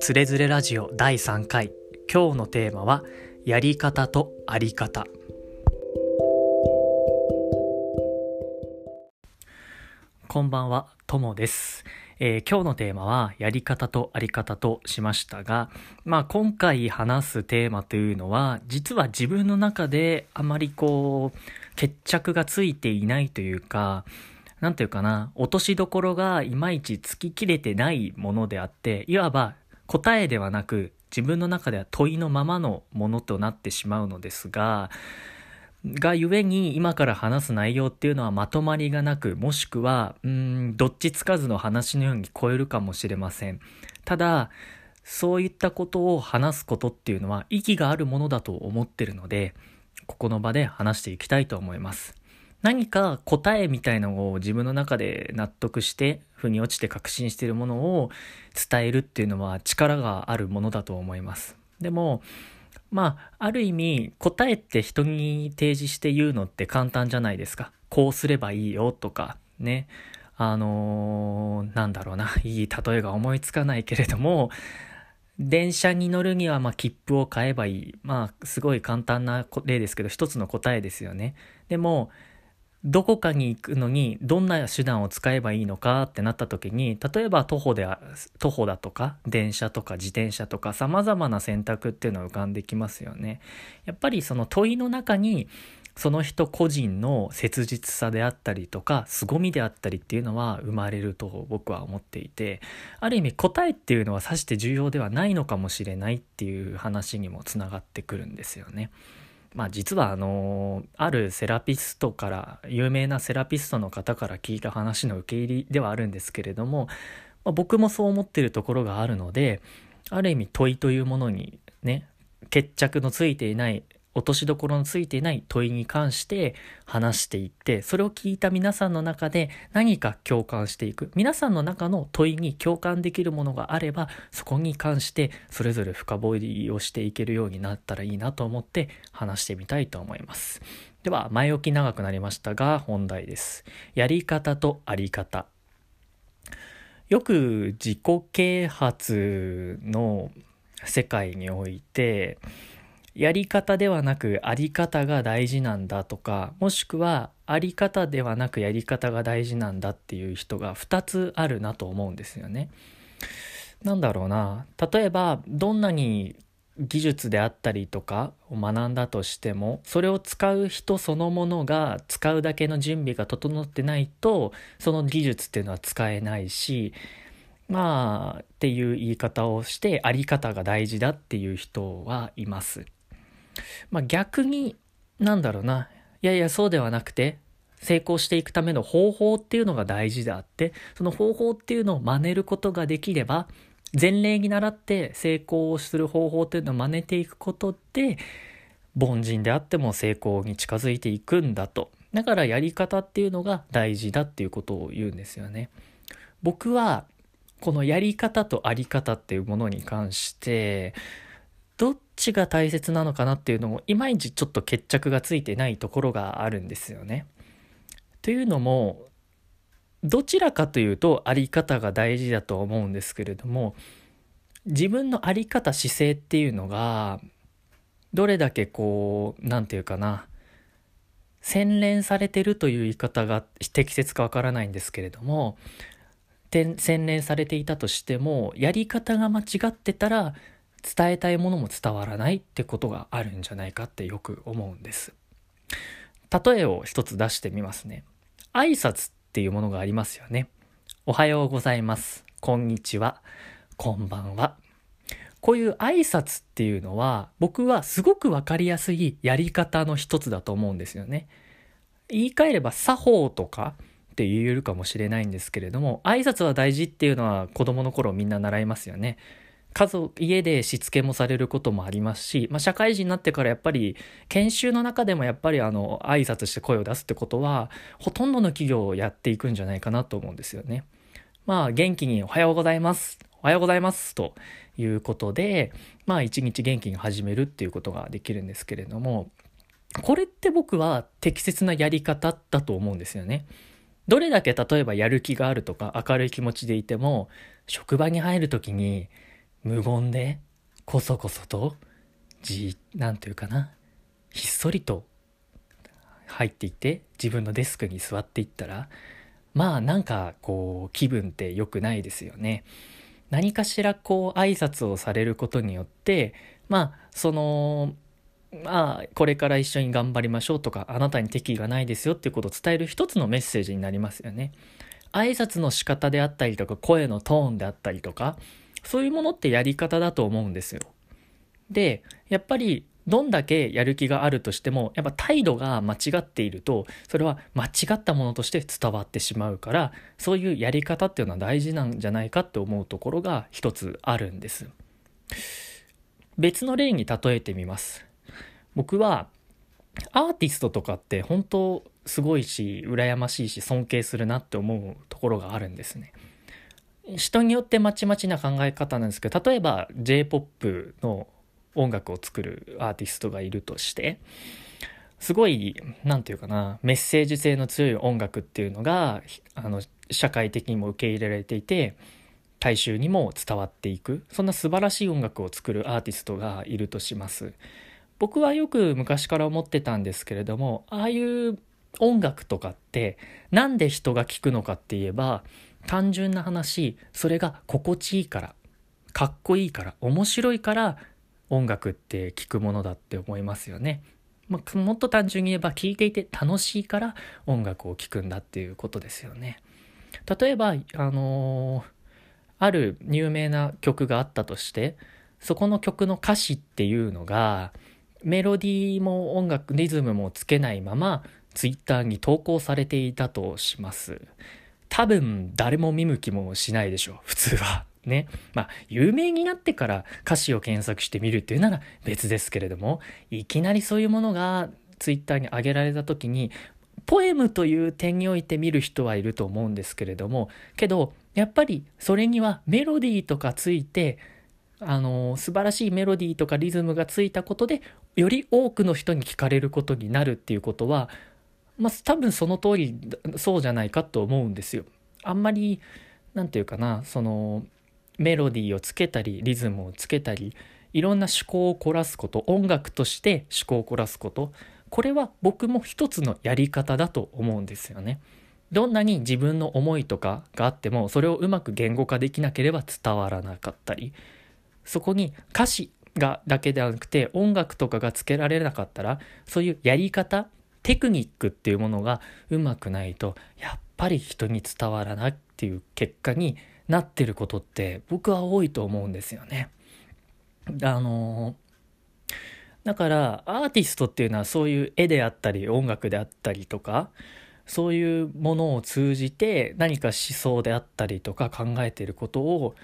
つれづれラジオ第3回。今日のテーマはやり方とあり方。こんばんはともです、えー今日のテーマはやり方とあり方としましたがまあ今回話すテーマというのは実は自分の中であまりこう決着がついていないというかなんていうかな、落としどころがいまいちつききれてないものであって、いわば答えではなく、自分の中では問いのままのものとなってしまうのですが、がゆえに今から話す内容っていうのはまとまりがなく、もしくは、うん、どっちつかずの話のように聞こえるかもしれません。ただ、そういったことを話すことっていうのは意義があるものだと思ってるので、ここの場で話していきたいと思います。何か答えみたいのを自分の中で納得して腑に落ちて確信しているものを伝えるっていうのは力があるものだと思います。でもまあある意味答えって人に提示して言うのって簡単じゃないですか。こうすればいいよとかね。あのーなんだろうな。いい例えが思いつかないけれども電車に乗るにはまあ切符を買えばいい。まあすごい簡単な例ですけど一つの答えですよね。でもどこかに行くのにどんな手段を使えばいいのかってなった時に例えば徒歩で徒歩だとか電車とか自転車とか様々な選択っていうのは浮かんできますよね。やっぱりその問いの中にその人個人の切実さであったりとか凄みであったりっていうのは生まれると僕は思っていてある意味答えっていうのはさして重要ではないのかもしれないっていう話にもつながってくるんですよね。まあ実はあのあるセラピストから有名なセラピストの方から聞いた話の受け入れではあるんですけれども、まあ、僕もそう思ってるところがあるのである意味問いというものにね決着のついていない落としどころのついていない問いに関して話していってそれを聞いた皆さんの中で何か共感していく。皆さんの中の問いに共感できるものがあればそこに関してそれぞれ深掘りをしていけるようになったらいいなと思って話してみたいと思います。では前置き長くなりましたが本題です。やり方とあり方。よく自己啓発の世界においてやり方ではなくあり方が大事なんだとかもしくはあり方ではなくやり方が大事なんだっていう人が2つあるなと思うんですよね。なんだろうな例えばどんなに技術であったりとかを学んだとしてもそれを使う人そのものが使うだけの準備が整ってないとその技術っていうのは使えないしまあっていう言い方をしてあり方が大事だっていう人はいます。まあ、逆になんだろうな。いやいやそうではなくて成功していくための方法っていうのが大事であってその方法っていうのを真似ることができれば前例に倣って成功をする方法っていうのを真似ていくことで凡人であっても成功に近づいていくんだと。だからやり方っていうのが大事だっていうことを言うんですよね。僕はこのやり方とあり方っていうものに関してちが大切なのかなっていうのもいまいちちょっと決着がついてないところがあるんですよね。というのもどちらかというとあり方が大事だと思うんですけれども自分のあり方姿勢っていうのがどれだけこう何て言うかな洗練されてるという言い方が適切かわからないんですけれども洗練されていたとしてもやり方が間違ってたら伝えたいものも伝わらないってことがあるんじゃないかってよく思うんです。例えを一つ出してみますね。挨拶っていうものがありますよね。おはようございます。こんにちは。こんばんは。こういう挨拶っていうのは僕はすごくわかりやすいやり方の一つだと思うんですよね。言い換えれば作法とかって言えるかもしれないんですけれども挨拶は大事っていうのは子供の頃みんな習いますよね。家族家でしつけもされることもありますし、まあ、社会人になってからやっぱり研修の中でもやっぱりあの挨拶して声を出すってことはほとんどの企業をやっていくんじゃないかなと思うんですよね。まあ元気におはようございますおはようございますということでまあ一日元気に始めるっていうことができるんですけれどもこれって僕は適切なやり方だと思うんですよね。どれだけ例えばやる気があるとか明るい気持ちでいても職場に入る時に無言でこそこそとじなんていうかなひっそりと入っていって自分のデスクに座っていったらまあなんかこう気分って良くないですよね。何かしらこう挨拶をされることによってまあそのまあこれから一緒に頑張りましょうとかあなたに敵意がないですよっていうことを伝える一つのメッセージになりますよね。挨拶の仕方であったりとか声のトーンであったりとかそういうものってやり方だと思うんですよ。でやっぱりどんだけやる気があるとしてもやっぱ態度が間違っているとそれは間違ったものとして伝わってしまうからそういうやり方っていうのは大事なんじゃないかって思うところが一つあるんです。別の例に例えてみます。僕はアーティストとかって本当すごいし羨ましいし尊敬するなって思うところがあるんですね。人によってまちまちな考え方なんですけど例えば J-POP の音楽を作るアーティストがいるとしてすごい何て言うかなメッセージ性の強い音楽っていうのがあの社会的にも受け入れられていて大衆にも伝わっていくそんな素晴らしい音楽を作るアーティストがいるとします。僕はよく昔から思ってたんですけれどもああいう音楽とかって何で人が聴くのかって言えば単純な話それが心地いいからかっこいいから面白いから音楽って聴くものだって思いますよね。まあ、もっと単純に言えば聴いていて楽しいから音楽を聴くんだっていうことですよね。例えば、あのー、ある有名な曲があったとしてそこの曲の歌詞っていうのがメロディーも音楽リズムもつけないままツイッターに投稿されていたとします。多分誰も見向きもしないでしょう普通は。ね。まあ、有名になってから歌詞を検索してみるっていうなら別ですけれども、いきなりそういうものがツイッターに上げられた時に、ポエムという点において見る人はいると思うんですけれども、けど、やっぱりそれにはメロディーとかついて、あの素晴らしいメロディーとかリズムがついたことで、より多くの人に聞かれることになるっていうことは、まあ、多分その通り、そうじゃないかと思うんですよ。あんまり、なんていうかな、その、メロディーをつけたりリズムをつけたりいろんな思考を凝らすこと音楽として思考を凝らすことこれは僕も一つのやり方だと思うんですよね。どんなに自分の思いとかがあってもそれをうまく言語化できなければ伝わらなかったりそこに歌詞がだけではなくて音楽とかがつけられなかったらそういうやり方テクニックっていうものがうまくないとやっぱり人に伝わらないっていう結果になってることって僕は多いと思うんですよね。あのだからアーティストっていうのはそういう絵であったり音楽であったりとかそういうものを通じて何か思想であったりとか考えていることを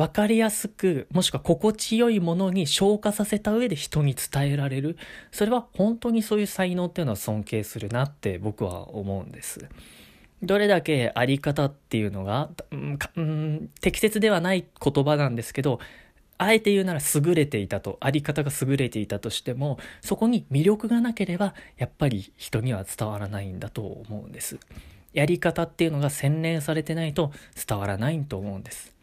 分かりやすくもしくは心地よいものに消化させた上で人に伝えられるそれは本当にそういう才能っていうのは尊敬するなって僕は思うんです。どれだけあり方っていうのが、うん、適切ではない言葉なんですけど、あえて言うなら優れていたと、あり方が優れていたとしても、そこに魅力がなければ、やっぱり人には伝わらないんだと思うんです。やり方っていうのが洗練されてないと伝わらないと思うんです。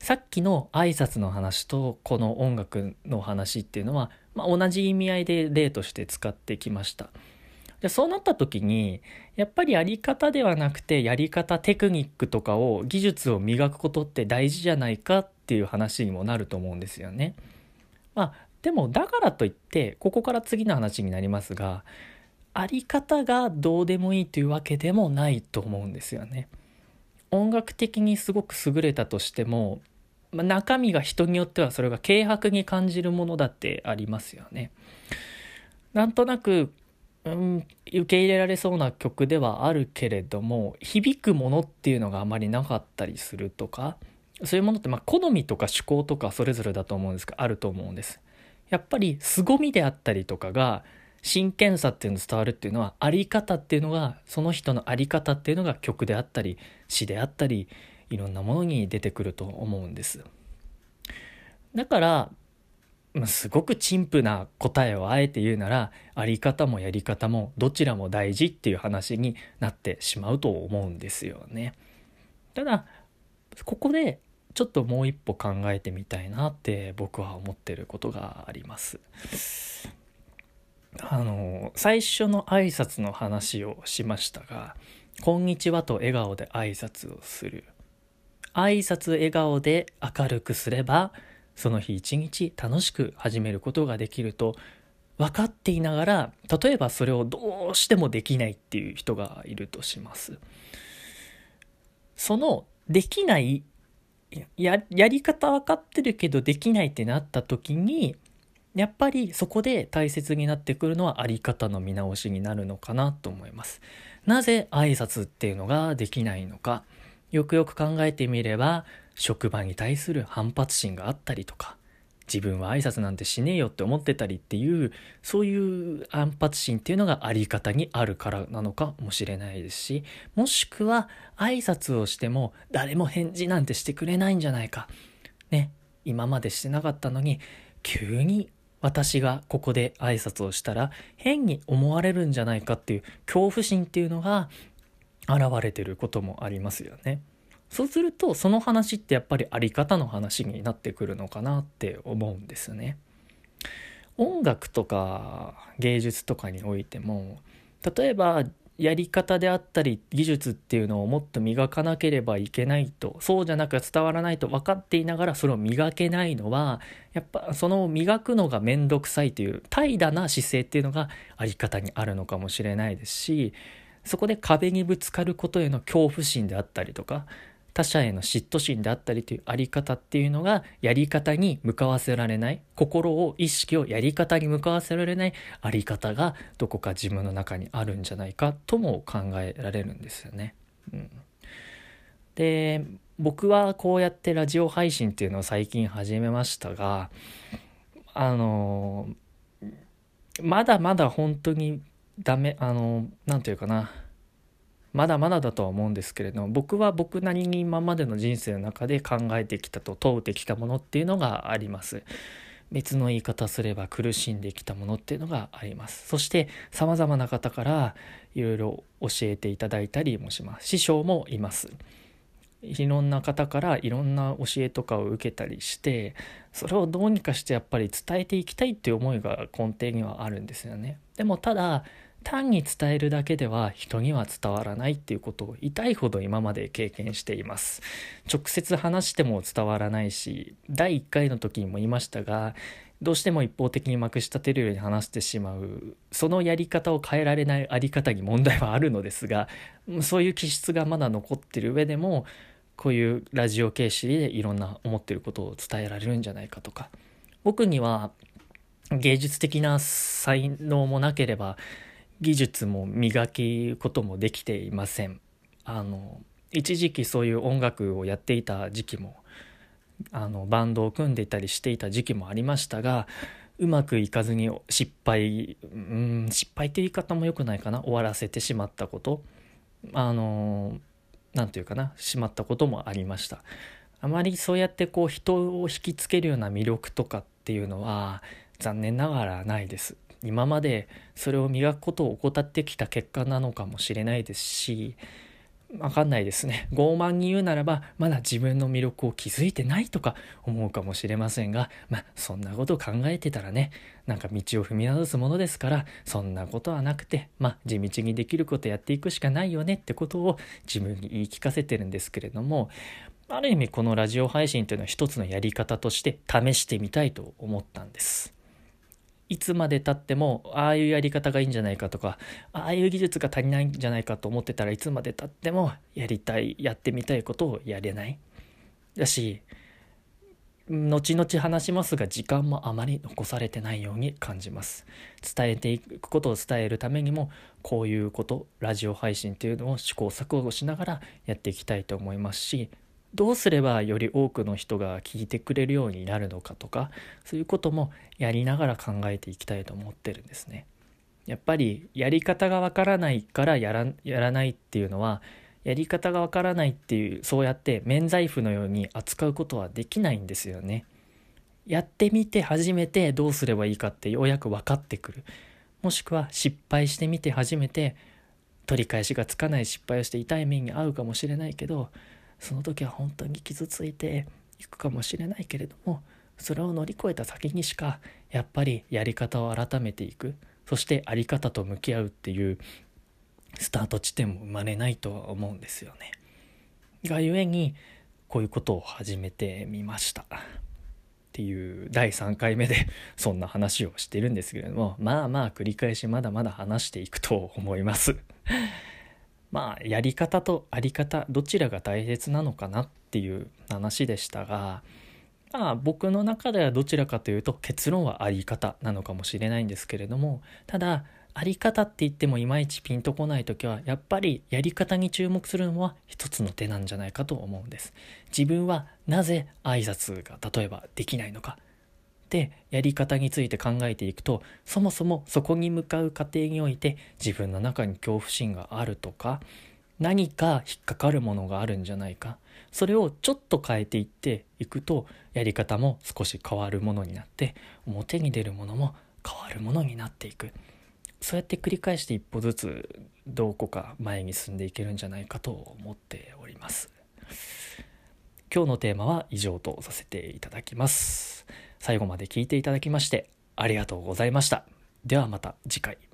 さっきの挨拶の話とこの音楽の話っていうのは、まあ、同じ意味合いで例として使ってきました。でそうなった時にやっぱりやり方ではなくてやり方テクニックとかを技術を磨くことって大事じゃないかっていう話にもなると思うんですよね。まあでもだからといってここから次の話になりますがあり方がどうでもいいというわけでもないと思うんですよね。音楽的にすごく優れたとしても、まあ、中身が人によってはそれが軽薄に感じるものだってありますよね。なんとなくうん、受け入れられそうな曲ではあるけれども響くものっていうのがあまりなかったりするとかそういうものってまあ好みとか趣向とかそれぞれだと思うんですがあると思うんです。やっぱり凄みであったりとかが真剣さっていうの伝わるっていうのはあり方っていうのがその人のあり方っていうのが曲であったり詩であったりいろんなものに出てくると思うんです。だからすごく陳腐な答えをあえて言うならあり方もやり方もどちらも大事っていう話になってしまうと思うんですよね。ただここでちょっともう一歩考えてみたいなって僕は思ってることがあります。あの最初の挨拶の話をしましたが「こんにちは」と笑顔で挨拶をする挨拶笑顔で明るくすればその日一日楽しく始めることができると分かっていながら例えばそれをどうしてもできないっていう人がいるとしますそのできないややり方分かってるけどできないってなった時にやっぱりそこで大切になってくるのはあり方の見直しになるのかなと思います。なぜ挨拶っていうのができないのかよくよく考えてみれば職場に対する反発心があったりとか自分は挨拶なんてしねえよって思ってたりっていうそういう反発心っていうのがあり方にあるからなのかもしれないですしもしくは挨拶をしても誰も返事なんてしてくれないんじゃないか。ね今までしてなかったのに急に私がここで挨拶をしたら変に思われるんじゃないかっていう恐怖心っていうのが現れてることもありますよね。そうするとその話ってやっぱりあり方の話になってくるのかなって思うんですね。音楽とか芸術とかにおいても例えばやり方であったり技術っていうのをもっと磨かなければいけないとそうじゃなく伝わらないと分かっていながらそれを磨けないのはやっぱその磨くのが面倒くさいという怠惰な姿勢っていうのがあり方にあるのかもしれないですしそこで壁にぶつかることへの恐怖心であったりとか他者への嫉妬心であったりというあり方っていうのがやり方に向かわせられない心を意識をやり方に向かわせられないあり方がどこか自分の中にあるんじゃないかとも考えられるんですよね。うん、で僕はこうやってラジオ配信っていうのを最近始めましたがあのまだまだ本当にダメあの何て言うかなまだまだだとは思うんですけれど僕は僕なりに今までの人生の中で考えてきたと問うてきたものっていうのがあります。別の言い方すれば苦しんできたものっていうのがあります。そして様々な方からいろいろ教えていただいたりもします。師匠もいます。いろんな方からいろんな教えとかを受けたりしてそれをどうにかしてやっぱり伝えていきたいっていう思いが根底にはあるんですよね。でもただ単に伝えるだけでは人には伝わらないっていうことを痛いほど今まで経験しています。直接話しても伝わらないし第1回の時にも言いましたがどうしても一方的にまくし立てるように話してしまうそのやり方を変えられないあり方に問題はあるのですがそういう気質がまだ残ってる上でもこういうラジオ形式でいろんな思ってることを伝えられるんじゃないかとか。僕には芸術的な才能もなければ技術も磨くこともできていません。あの一時期そういう音楽をやっていた時期もあのバンドを組んでいたりしていた時期もありましたがうまくいかずに失敗うん失敗って言い方も良くないかな？終わらせてしまったこと。あの何て言うかな？しまったこともありました。あまりそうやってこう人を引きつけるような魅力とかっていうのは残念ながらないです。今までそれを磨くことを怠ってきた結果なのかもしれないですしわかんないですね傲慢に言うならばまだ自分の魅力を気づいてないとか思うかもしれませんがまあそんなことを考えてたらねなんか道を踏み外すものですからそんなことはなくてまあ地道にできることやっていくしかないよねってことを自分に言い聞かせてるんですけれどもある意味このラジオ配信というのは一つのやり方として試してみたいと思ったんです。いつまでたってもああいうやり方がいいんじゃないかとかああいう技術が足りないんじゃないかと思ってたらいつまでたってもやりたいやってみたいことをやれない。だし後々話しますが時間もあまり残されてないように感じます。伝えていくことを伝えるためにもこういうことラジオ配信っていうのを試行錯誤しながらやっていきたいと思いますしどうすればより多くの人が聞いてくれるようになるのかとかそういうこともやりながら考えていきたいと思ってるんですね。やっぱりやり方がわからないからやらやらないっていうのはやり方がわからないっていうそうやって免罪符のように扱うことはできないんですよね。やってみて初めてどうすればいいかってようやく分かってくる。もしくは失敗してみて初めて取り返しがつかない失敗をして痛い目に遭うかもしれないけどその時は本当に傷ついていくかもしれないけれどもそれを乗り越えた先にしかやっぱりやり方を改めていくそして在り方と向き合うっていうスタート地点も生まれないとは思うんですよね。がゆえにこういうことを始めてみました。っていう第3回目で そんな話をしてるんですけれどもまあまあ繰り返しまだまだ話していくと思いますまあやり方とあり方どちらが大切なのかなっていう話でしたがまあ僕の中ではどちらかというと結論はあり方なのかもしれないんですけれどもただあり方って言ってもいまいちピンとこない時はやっぱりやり方に注目するのは一つの手なんじゃないかと思うんです。自分はなぜ挨拶が例えばできないのかでやり方について考えていくとそもそもそこに向かう過程において自分の中に恐怖心があるとか何か引っかかるものがあるんじゃないかそれをちょっと変えていっていくとやり方も少し変わるものになって表に出るものも変わるものになっていく。そうやって繰り返して一歩ずつどこか前に進んでいけるんじゃないかと思っております。今日のテーマは以上とさせていただきます。最後まで聞いていただきましてありがとうございました。ではまた次回。